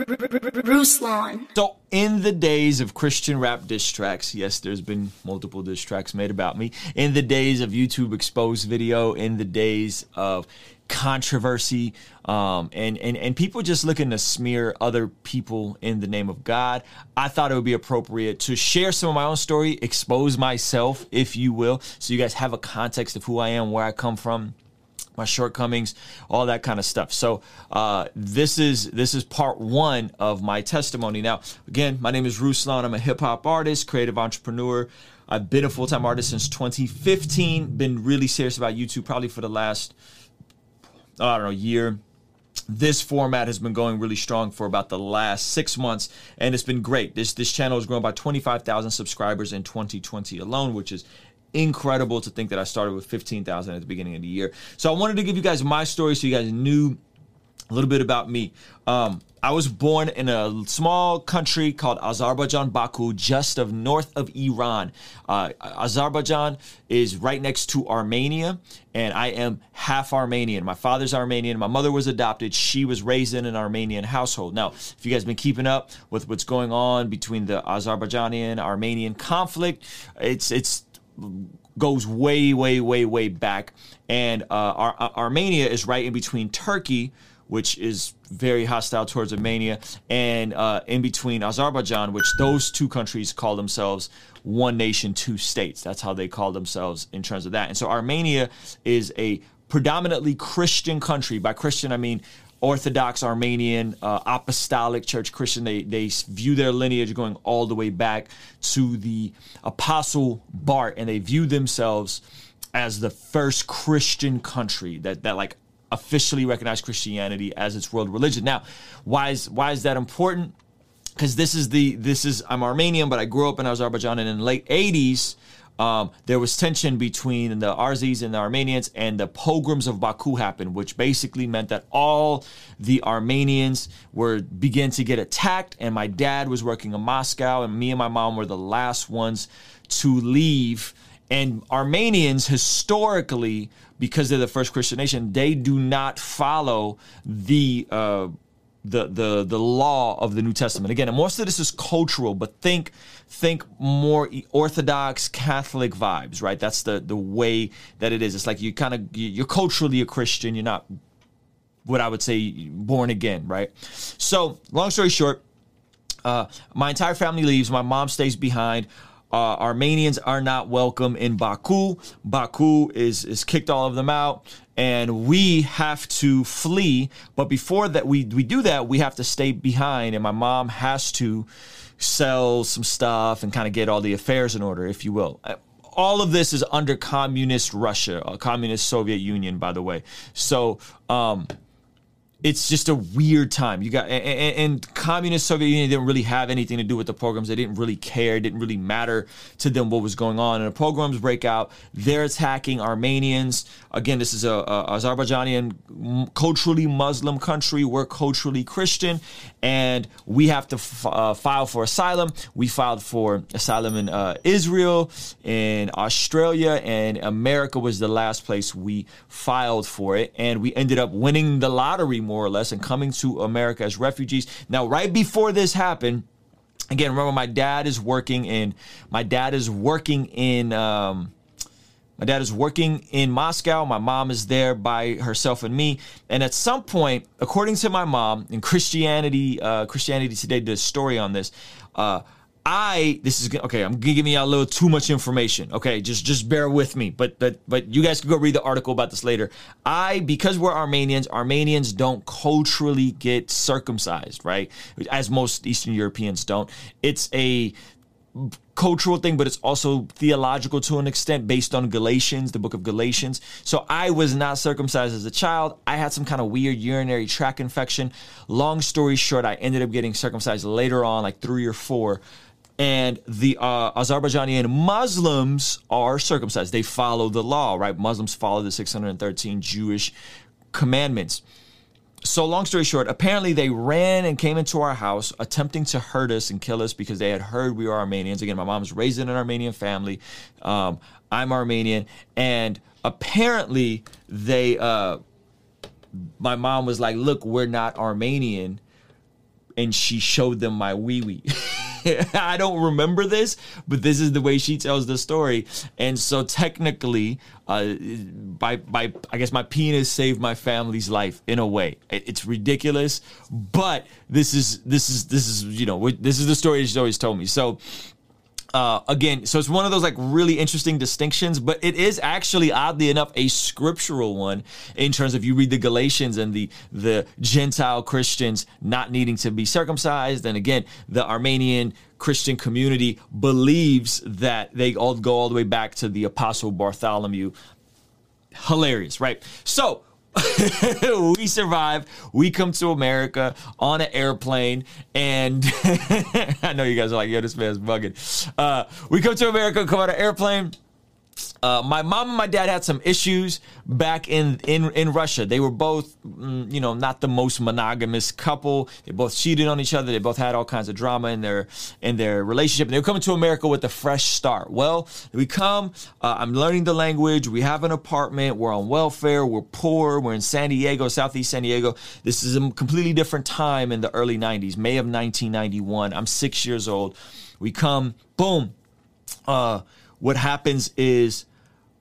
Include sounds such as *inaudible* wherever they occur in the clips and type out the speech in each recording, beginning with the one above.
Ruslan. So, in the days of Christian rap diss tracks, yes, there's been multiple diss tracks made about me. In the days of YouTube exposed video, in the days of controversy, um, and, and, and people just looking to smear other people in the name of God, I thought it would be appropriate to share some of my own story, expose myself, if you will, so you guys have a context of who I am, where I come from my shortcomings, all that kind of stuff. So uh, this is this is part one of my testimony. Now, again, my name is Ruslan. I'm a hip hop artist, creative entrepreneur. I've been a full time artist since 2015. Been really serious about YouTube probably for the last I don't know year. This format has been going really strong for about the last six months, and it's been great. This this channel has grown by 25,000 subscribers in 2020 alone, which is incredible to think that I started with 15,000 at the beginning of the year. So I wanted to give you guys my story so you guys knew a little bit about me. Um, I was born in a small country called Azerbaijan, Baku, just of north of Iran. Uh, Azerbaijan is right next to Armenia, and I am half Armenian. My father's Armenian. My mother was adopted. She was raised in an Armenian household. Now, if you guys been keeping up with what's going on between the Azerbaijani and Armenian conflict, it's it's goes way, way, way, way back. And uh, Ar- Ar- Armenia is right in between Turkey, which is very hostile towards Armenia, and uh, in between Azerbaijan, which those two countries call themselves one nation, two states. That's how they call themselves in terms of that. And so Armenia is a predominantly Christian country. By Christian, I mean Orthodox Armenian, uh, Apostolic Church Christian. They they view their lineage going all the way back to the Apostle Bart, and they view themselves as the first Christian country that that like officially recognized Christianity as its world religion. Now, why is why is that important? Because this is the this is I'm Armenian, but I grew up in Azerbaijan, and in the late '80s. Um, there was tension between the Azeris and the Armenians, and the pogroms of Baku happened, which basically meant that all the Armenians were began to get attacked. And my dad was working in Moscow, and me and my mom were the last ones to leave. And Armenians historically, because they're the first Christian nation, they do not follow the uh, the the the law of the New Testament. Again, and most of this is cultural, but think think more Orthodox Catholic vibes, right? That's the the way that it is. It's like you kind of you're culturally a Christian. You're not what I would say born again, right? So, long story short, uh, my entire family leaves. My mom stays behind. Uh, Armenians are not welcome in Baku. Baku is is kicked all of them out, and we have to flee. But before that, we we do that, we have to stay behind, and my mom has to sell some stuff and kind of get all the affairs in order, if you will. All of this is under communist Russia, a communist Soviet Union, by the way. So. Um, it's just a weird time. You got and, and, communist Soviet Union didn't really have anything to do with the pogroms. They didn't really care. It didn't really matter to them what was going on. And the pogroms break out. They're attacking Armenians. Again, this is a, a Azerbaijani culturally Muslim country. We're culturally Christian, and we have to f- uh, file for asylum. We filed for asylum in uh, Israel, in Australia, and America was the last place we filed for it. And we ended up winning the lottery more more or less, and coming to America as refugees. Now, right before this happened, again, remember my dad is working in my dad is working in um, my dad is working in Moscow. My mom is there by herself and me. And at some point, according to my mom, in Christianity, uh, Christianity Today did a story on this. Uh, I this is okay. I'm giving you a little too much information. Okay, just just bear with me. But but but you guys can go read the article about this later. I because we're Armenians, Armenians don't culturally get circumcised, right? As most Eastern Europeans don't. It's a cultural thing, but it's also theological to an extent based on Galatians, the book of Galatians. So I was not circumcised as a child. I had some kind of weird urinary tract infection. Long story short, I ended up getting circumcised later on, like three or four and the uh, Azerbaijani Muslims are circumcised. They follow the law, right? Muslims follow the 613 Jewish commandments. So, long story short, apparently they ran and came into our house attempting to hurt us and kill us because they had heard we were Armenians. Again, my mom's raised in an Armenian family. Um, I'm Armenian. And apparently they, uh, my mom was like, look, we're not Armenian and she showed them my wee wee. *laughs* *laughs* I don't remember this, but this is the way she tells the story. And so technically, uh, by by I guess my penis saved my family's life in a way. It, it's ridiculous, but this is this is this is you know this is the story she's always told me. So uh, again, so it's one of those like really interesting distinctions, but it is actually oddly enough a scriptural one in terms of you read the Galatians and the the Gentile Christians not needing to be circumcised, and again the Armenian Christian community believes that they all go all the way back to the Apostle Bartholomew. Hilarious, right? So *laughs* we survive. We come to America on an airplane, and *laughs* I know you guys are like, "Yo, this man's bugging." Uh, we come to America, come on an airplane uh, my mom and my dad had some issues back in in in Russia. They were both, mm, you know, not the most monogamous couple. They both cheated on each other. They both had all kinds of drama in their in their relationship. And they were coming to America with a fresh start. Well, we come. Uh, I'm learning the language. We have an apartment. We're on welfare. We're poor. We're in San Diego, Southeast San Diego. This is a completely different time in the early '90s, May of 1991. I'm six years old. We come. Boom. Uh, what happens is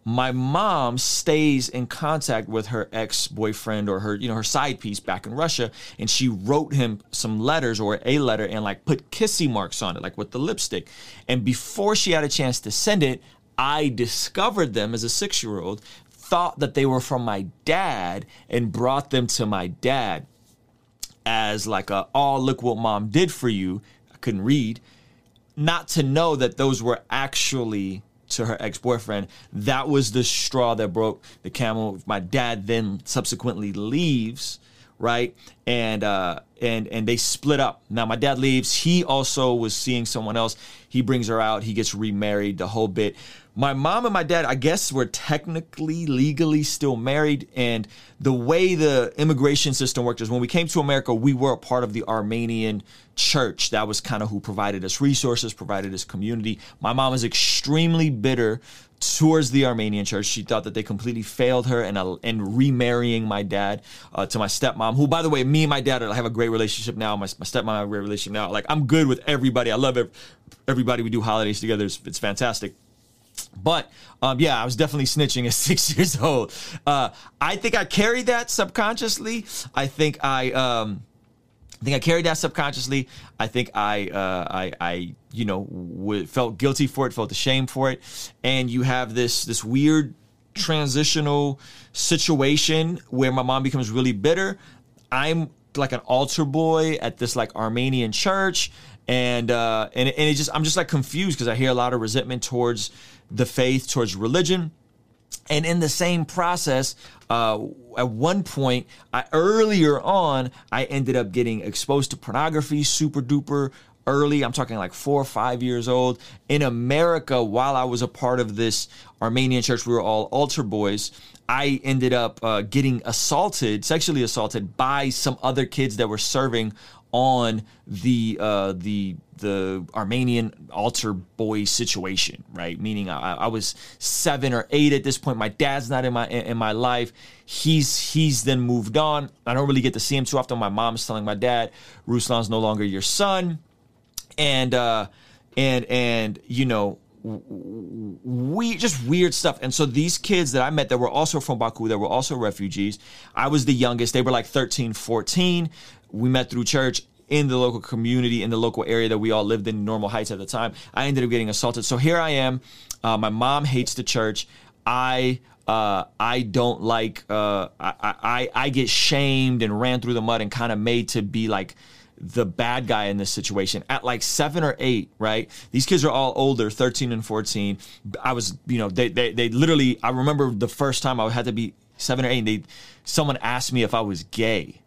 my mom stays in contact with her ex-boyfriend or her you know her side piece back in Russia and she wrote him some letters or a letter and like put kissy marks on it like with the lipstick. And before she had a chance to send it I discovered them as a 6-year-old thought that they were from my dad and brought them to my dad as like a oh look what mom did for you I couldn't read not to know that those were actually to her ex boyfriend. That was the straw that broke the camel. My dad then subsequently leaves, right? And uh, and and they split up. Now my dad leaves. He also was seeing someone else. He brings her out. He gets remarried. The whole bit my mom and my dad, I guess, were technically legally still married. And the way the immigration system worked is when we came to America, we were a part of the Armenian church. That was kind of who provided us resources, provided us community. My mom was extremely bitter towards the Armenian church. She thought that they completely failed her and and remarrying my dad uh, to my stepmom, who, by the way, me and my dad have a great relationship now. My, my stepmom have a great relationship now. Like, I'm good with everybody. I love everybody. We do holidays together. It's, it's fantastic. But um, yeah, I was definitely snitching at *laughs* six years old. Uh, I think I carried that subconsciously. I think I. Um, I think I carried that subconsciously. I think I, uh, I, I, you know, w- felt guilty for it, felt ashamed for it, and you have this this weird transitional situation where my mom becomes really bitter. I'm like an altar boy at this like Armenian church, and uh, and and it just I'm just like confused because I hear a lot of resentment towards the faith, towards religion. And in the same process, uh, at one point, I, earlier on, I ended up getting exposed to pornography, super duper early. I'm talking like four or five years old. In America, while I was a part of this Armenian church, we were all altar boys. I ended up uh, getting assaulted, sexually assaulted by some other kids that were serving on the uh, the the Armenian altar boy situation, right? Meaning I, I, was seven or eight at this point. My dad's not in my in my life. He's he's then moved on. I don't really get to see him too often. My mom's telling my dad, Ruslan's no longer your son, and uh, and and you know we just weird stuff. And so these kids that I met that were also from Baku, that were also refugees, I was the youngest. They were like 13, 14 we met through church in the local community in the local area that we all lived in Normal Heights at the time i ended up getting assaulted so here i am uh, my mom hates the church i uh, I don't like uh, I, I I get shamed and ran through the mud and kind of made to be like the bad guy in this situation at like seven or eight, right? These kids are all older, 13 and 14. I was, you know, they, they, they literally, I remember the first time I had to be seven or eight, and they, someone asked me if I was gay.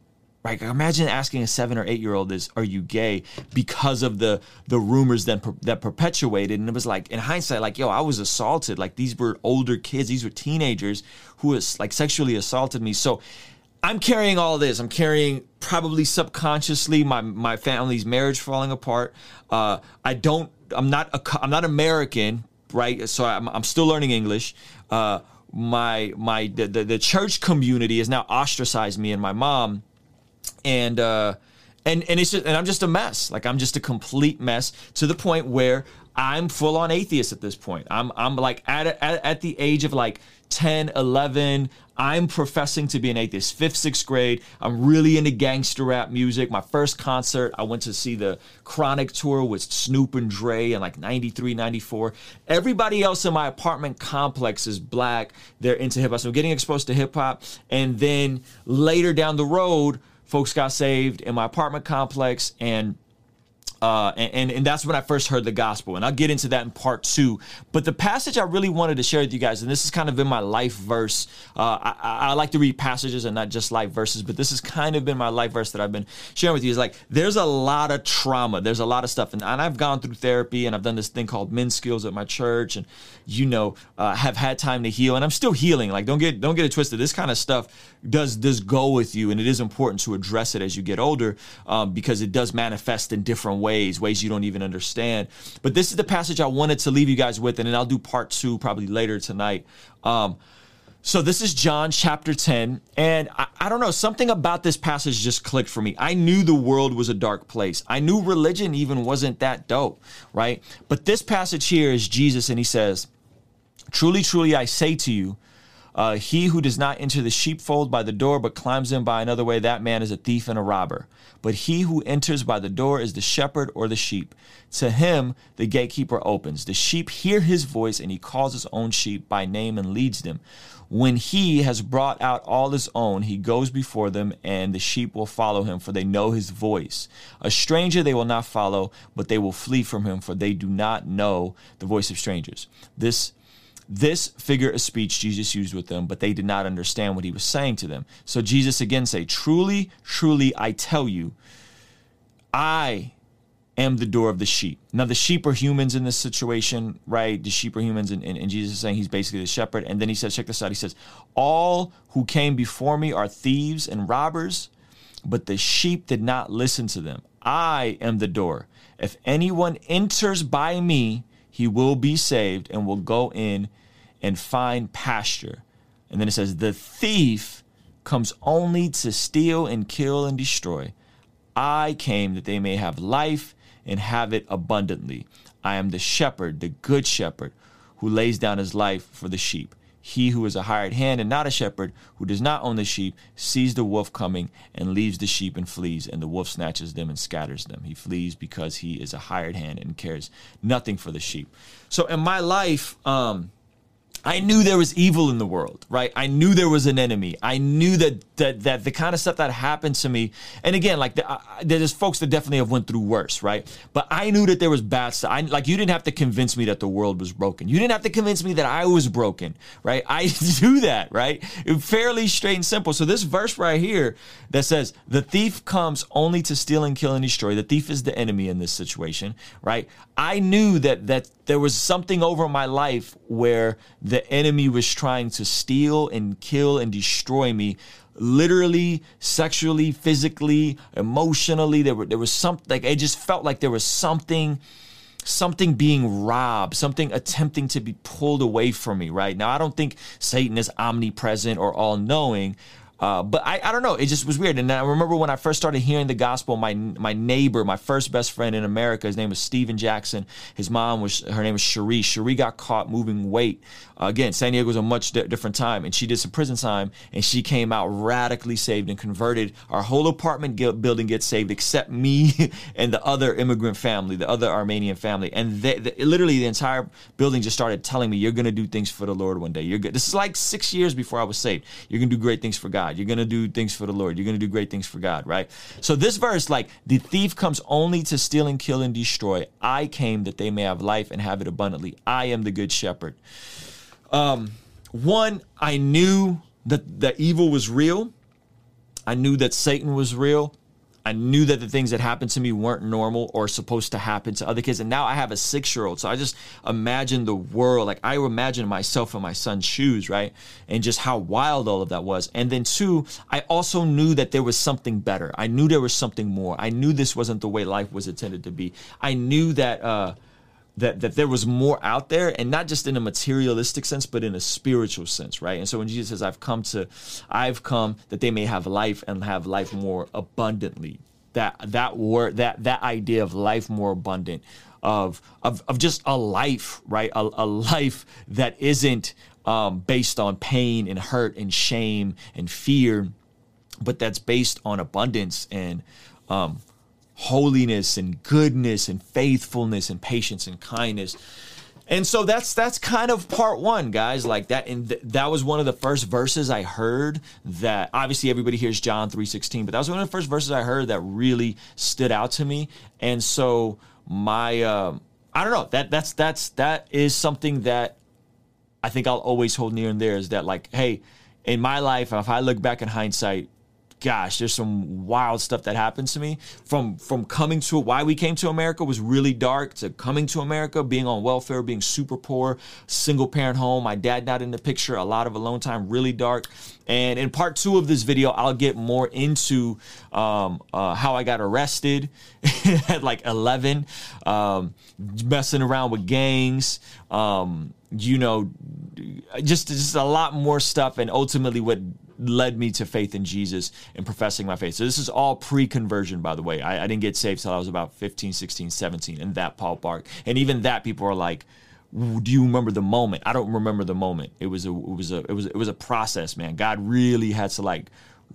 Right? Imagine asking a seven or eight year old is, "Are you gay?" Because of the the rumors that that perpetuated, and it was like in hindsight, like, "Yo, I was assaulted." Like these were older kids, these were teenagers who was like sexually assaulted me. So I'm carrying all this. I'm carrying probably subconsciously my my family's marriage falling apart. Uh, I don't. I'm not. A, I'm not American, right? So I'm, I'm still learning English. Uh, my my the, the, the church community has now ostracized me and my mom and uh, and and it's just, and I'm just a mess. Like I'm just a complete mess to the point where I'm full on atheist at this point. I'm I'm like at at, at the age of like 10, 11. I'm professing to be an atheist. Fifth, sixth grade. I'm really into gangster rap music. My first concert, I went to see the Chronic tour with Snoop and Dre in like 93, 94. Everybody else in my apartment complex is black. They're into hip hop. So I'm getting exposed to hip hop. And then later down the road, folks got saved in my apartment complex and uh, and, and that's when I first heard the gospel. And I'll get into that in part two. But the passage I really wanted to share with you guys, and this has kind of been my life verse. Uh, I, I, like to read passages and not just life verses, but this has kind of been my life verse that I've been sharing with you. Is like there's a lot of trauma, there's a lot of stuff, and, and I've gone through therapy, and I've done this thing called men's skills at my church, and you know, uh, have had time to heal, and I'm still healing. Like don't get don't get it twisted. This kind of stuff does does go with you, and it is important to address it as you get older um, because it does manifest in different ways, ways you don't even understand. But this is the passage I wanted to leave you guys with, and then I'll do part two probably later tonight. Um, so this is John chapter 10. And I, I, don't know, something about this passage just clicked for me. I knew the world was a dark place. I knew religion even wasn't that dope, right? But this passage here is Jesus, and he says, Truly, truly, I say to you, uh, he who does not enter the sheepfold by the door, but climbs in by another way, that man is a thief and a robber. But he who enters by the door is the shepherd or the sheep. To him the gatekeeper opens. The sheep hear his voice, and he calls his own sheep by name and leads them. When he has brought out all his own, he goes before them, and the sheep will follow him, for they know his voice. A stranger they will not follow, but they will flee from him, for they do not know the voice of strangers. This this figure of speech Jesus used with them, but they did not understand what he was saying to them. So Jesus again say, "Truly, truly I tell you, I am the door of the sheep." Now the sheep are humans in this situation, right? The sheep are humans, and, and, and Jesus is saying he's basically the shepherd. And then he says, check this out. He says, "All who came before me are thieves and robbers, but the sheep did not listen to them. I am the door. If anyone enters by me, he will be saved and will go in and find pasture. And then it says, The thief comes only to steal and kill and destroy. I came that they may have life and have it abundantly. I am the shepherd, the good shepherd, who lays down his life for the sheep. He who is a hired hand and not a shepherd, who does not own the sheep, sees the wolf coming and leaves the sheep and flees, and the wolf snatches them and scatters them. He flees because he is a hired hand and cares nothing for the sheep. So in my life, um, I knew there was evil in the world, right? I knew there was an enemy. I knew that that that the kind of stuff that happened to me, and again, like the, there's folks that definitely have went through worse, right? But I knew that there was bad stuff. I, like you didn't have to convince me that the world was broken. You didn't have to convince me that I was broken, right? I *laughs* do that, right? Fairly straight and simple. So this verse right here that says the thief comes only to steal and kill and destroy. The thief is the enemy in this situation, right? I knew that that there was something over my life where the enemy was trying to steal and kill and destroy me literally sexually physically emotionally there were there was something like it just felt like there was something something being robbed, something attempting to be pulled away from me, right? Now, I don't think Satan is omnipresent or all knowing, uh, but I, I don't know. It just was weird. And I remember when I first started hearing the gospel, my my neighbor, my first best friend in America, his name was Steven Jackson. His mom was her name was Cherie. Cherie got caught moving weight. Uh, again, San Diego was a much di- different time, and she did some prison time, and she came out radically saved and converted. Our whole apartment building gets saved except me *laughs* and the other immigrant family, the other Armenian family, and they, literally the entire building just started telling me, "You're going to do things for the Lord one day. You're good." This is like six years before I was saved. You're going to do great things for God. God. You're going to do things for the Lord. You're going to do great things for God, right? So this verse, like, the thief comes only to steal and kill and destroy. I came that they may have life and have it abundantly. I am the good shepherd. Um, one, I knew that the evil was real. I knew that Satan was real. I knew that the things that happened to me weren't normal or supposed to happen to other kids. And now I have a six year old. So I just imagine the world. Like I imagine myself in my son's shoes, right? And just how wild all of that was. And then, two, I also knew that there was something better. I knew there was something more. I knew this wasn't the way life was intended to be. I knew that, uh, that that there was more out there and not just in a materialistic sense but in a spiritual sense right? And so when jesus says i've come to i've come that they may have life and have life more abundantly that that word that that idea of life more abundant of of, of just a life right? A, a life that isn't um, based on pain and hurt and shame and fear but that's based on abundance and um, holiness and goodness and faithfulness and patience and kindness and so that's that's kind of part one, guys. Like that, and th- that was one of the first verses I heard. That obviously everybody hears John three sixteen, but that was one of the first verses I heard that really stood out to me. And so my, uh, I don't know that that's that's that is something that I think I'll always hold near and there. Is that like, hey, in my life, if I look back in hindsight, gosh, there's some wild stuff that happens to me from from coming to why we came to America was really dark to coming to America, being on welfare, being super poor, single parent home, my dad not in the picture, a lot of alone time, really dark. And in part two of this video, I'll get more into um, uh, how I got arrested *laughs* at like 11, um, messing around with gangs, um, you know, just just a lot more stuff, and ultimately what led me to faith in Jesus and professing my faith. So this is all pre-conversion, by the way. I, I didn't get saved till I was about 15, 16, 17 in that ballpark. And even that people are like, do you remember the moment? I don't remember the moment. It was a it was a it was it was a process, man. God really had to like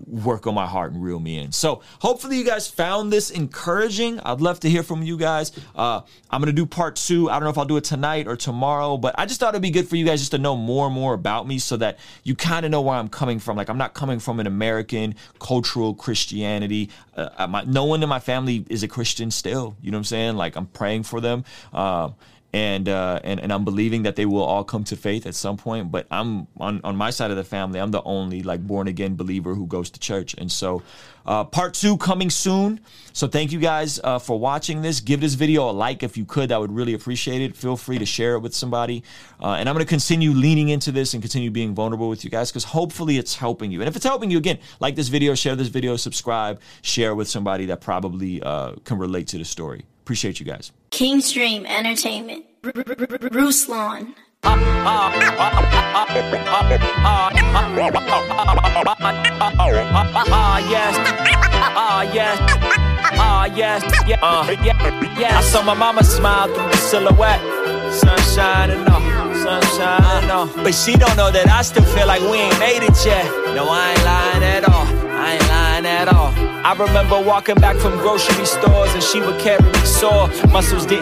work on my heart and reel me in. So hopefully you guys found this encouraging. I'd love to hear from you guys. Uh, I'm gonna do part two. I don't know if I'll do it tonight or tomorrow, but I just thought it'd be good for you guys just to know more and more about me so that you kind of know where I'm coming from. Like I'm not coming from an American cultural Christianity. Uh, my, no one in my family is a Christian still. You know what I'm saying? Like I'm praying for them. Uh, and uh, and and I'm believing that they will all come to faith at some point. But I'm on on my side of the family. I'm the only like born again believer who goes to church, and so uh, part two coming soon. So thank you guys uh, for watching this. Give this video a like if you could. I would really appreciate it. Feel free to share it with somebody. Uh, and I'm going to continue leaning into this and continue being vulnerable with you guys because hopefully it's helping you. And if it's helping you, again, like this video, share this video, subscribe, share with somebody that probably uh, can relate to the story. Appreciate you guys. Kings Dream Entertainment. Ruslan. Ah, yes. Ah, yes. Ah, yes. Yeah, uh, yeah, yeah. I saw my mama smile through the silhouette. Sunshine and all. Sunshine and all. But she don't know that I still feel like we ain't made it yet. No, I ain't lying at all. I ain't lying at all. I remember walking back from grocery stores and she would carry me sore. Muscles didn't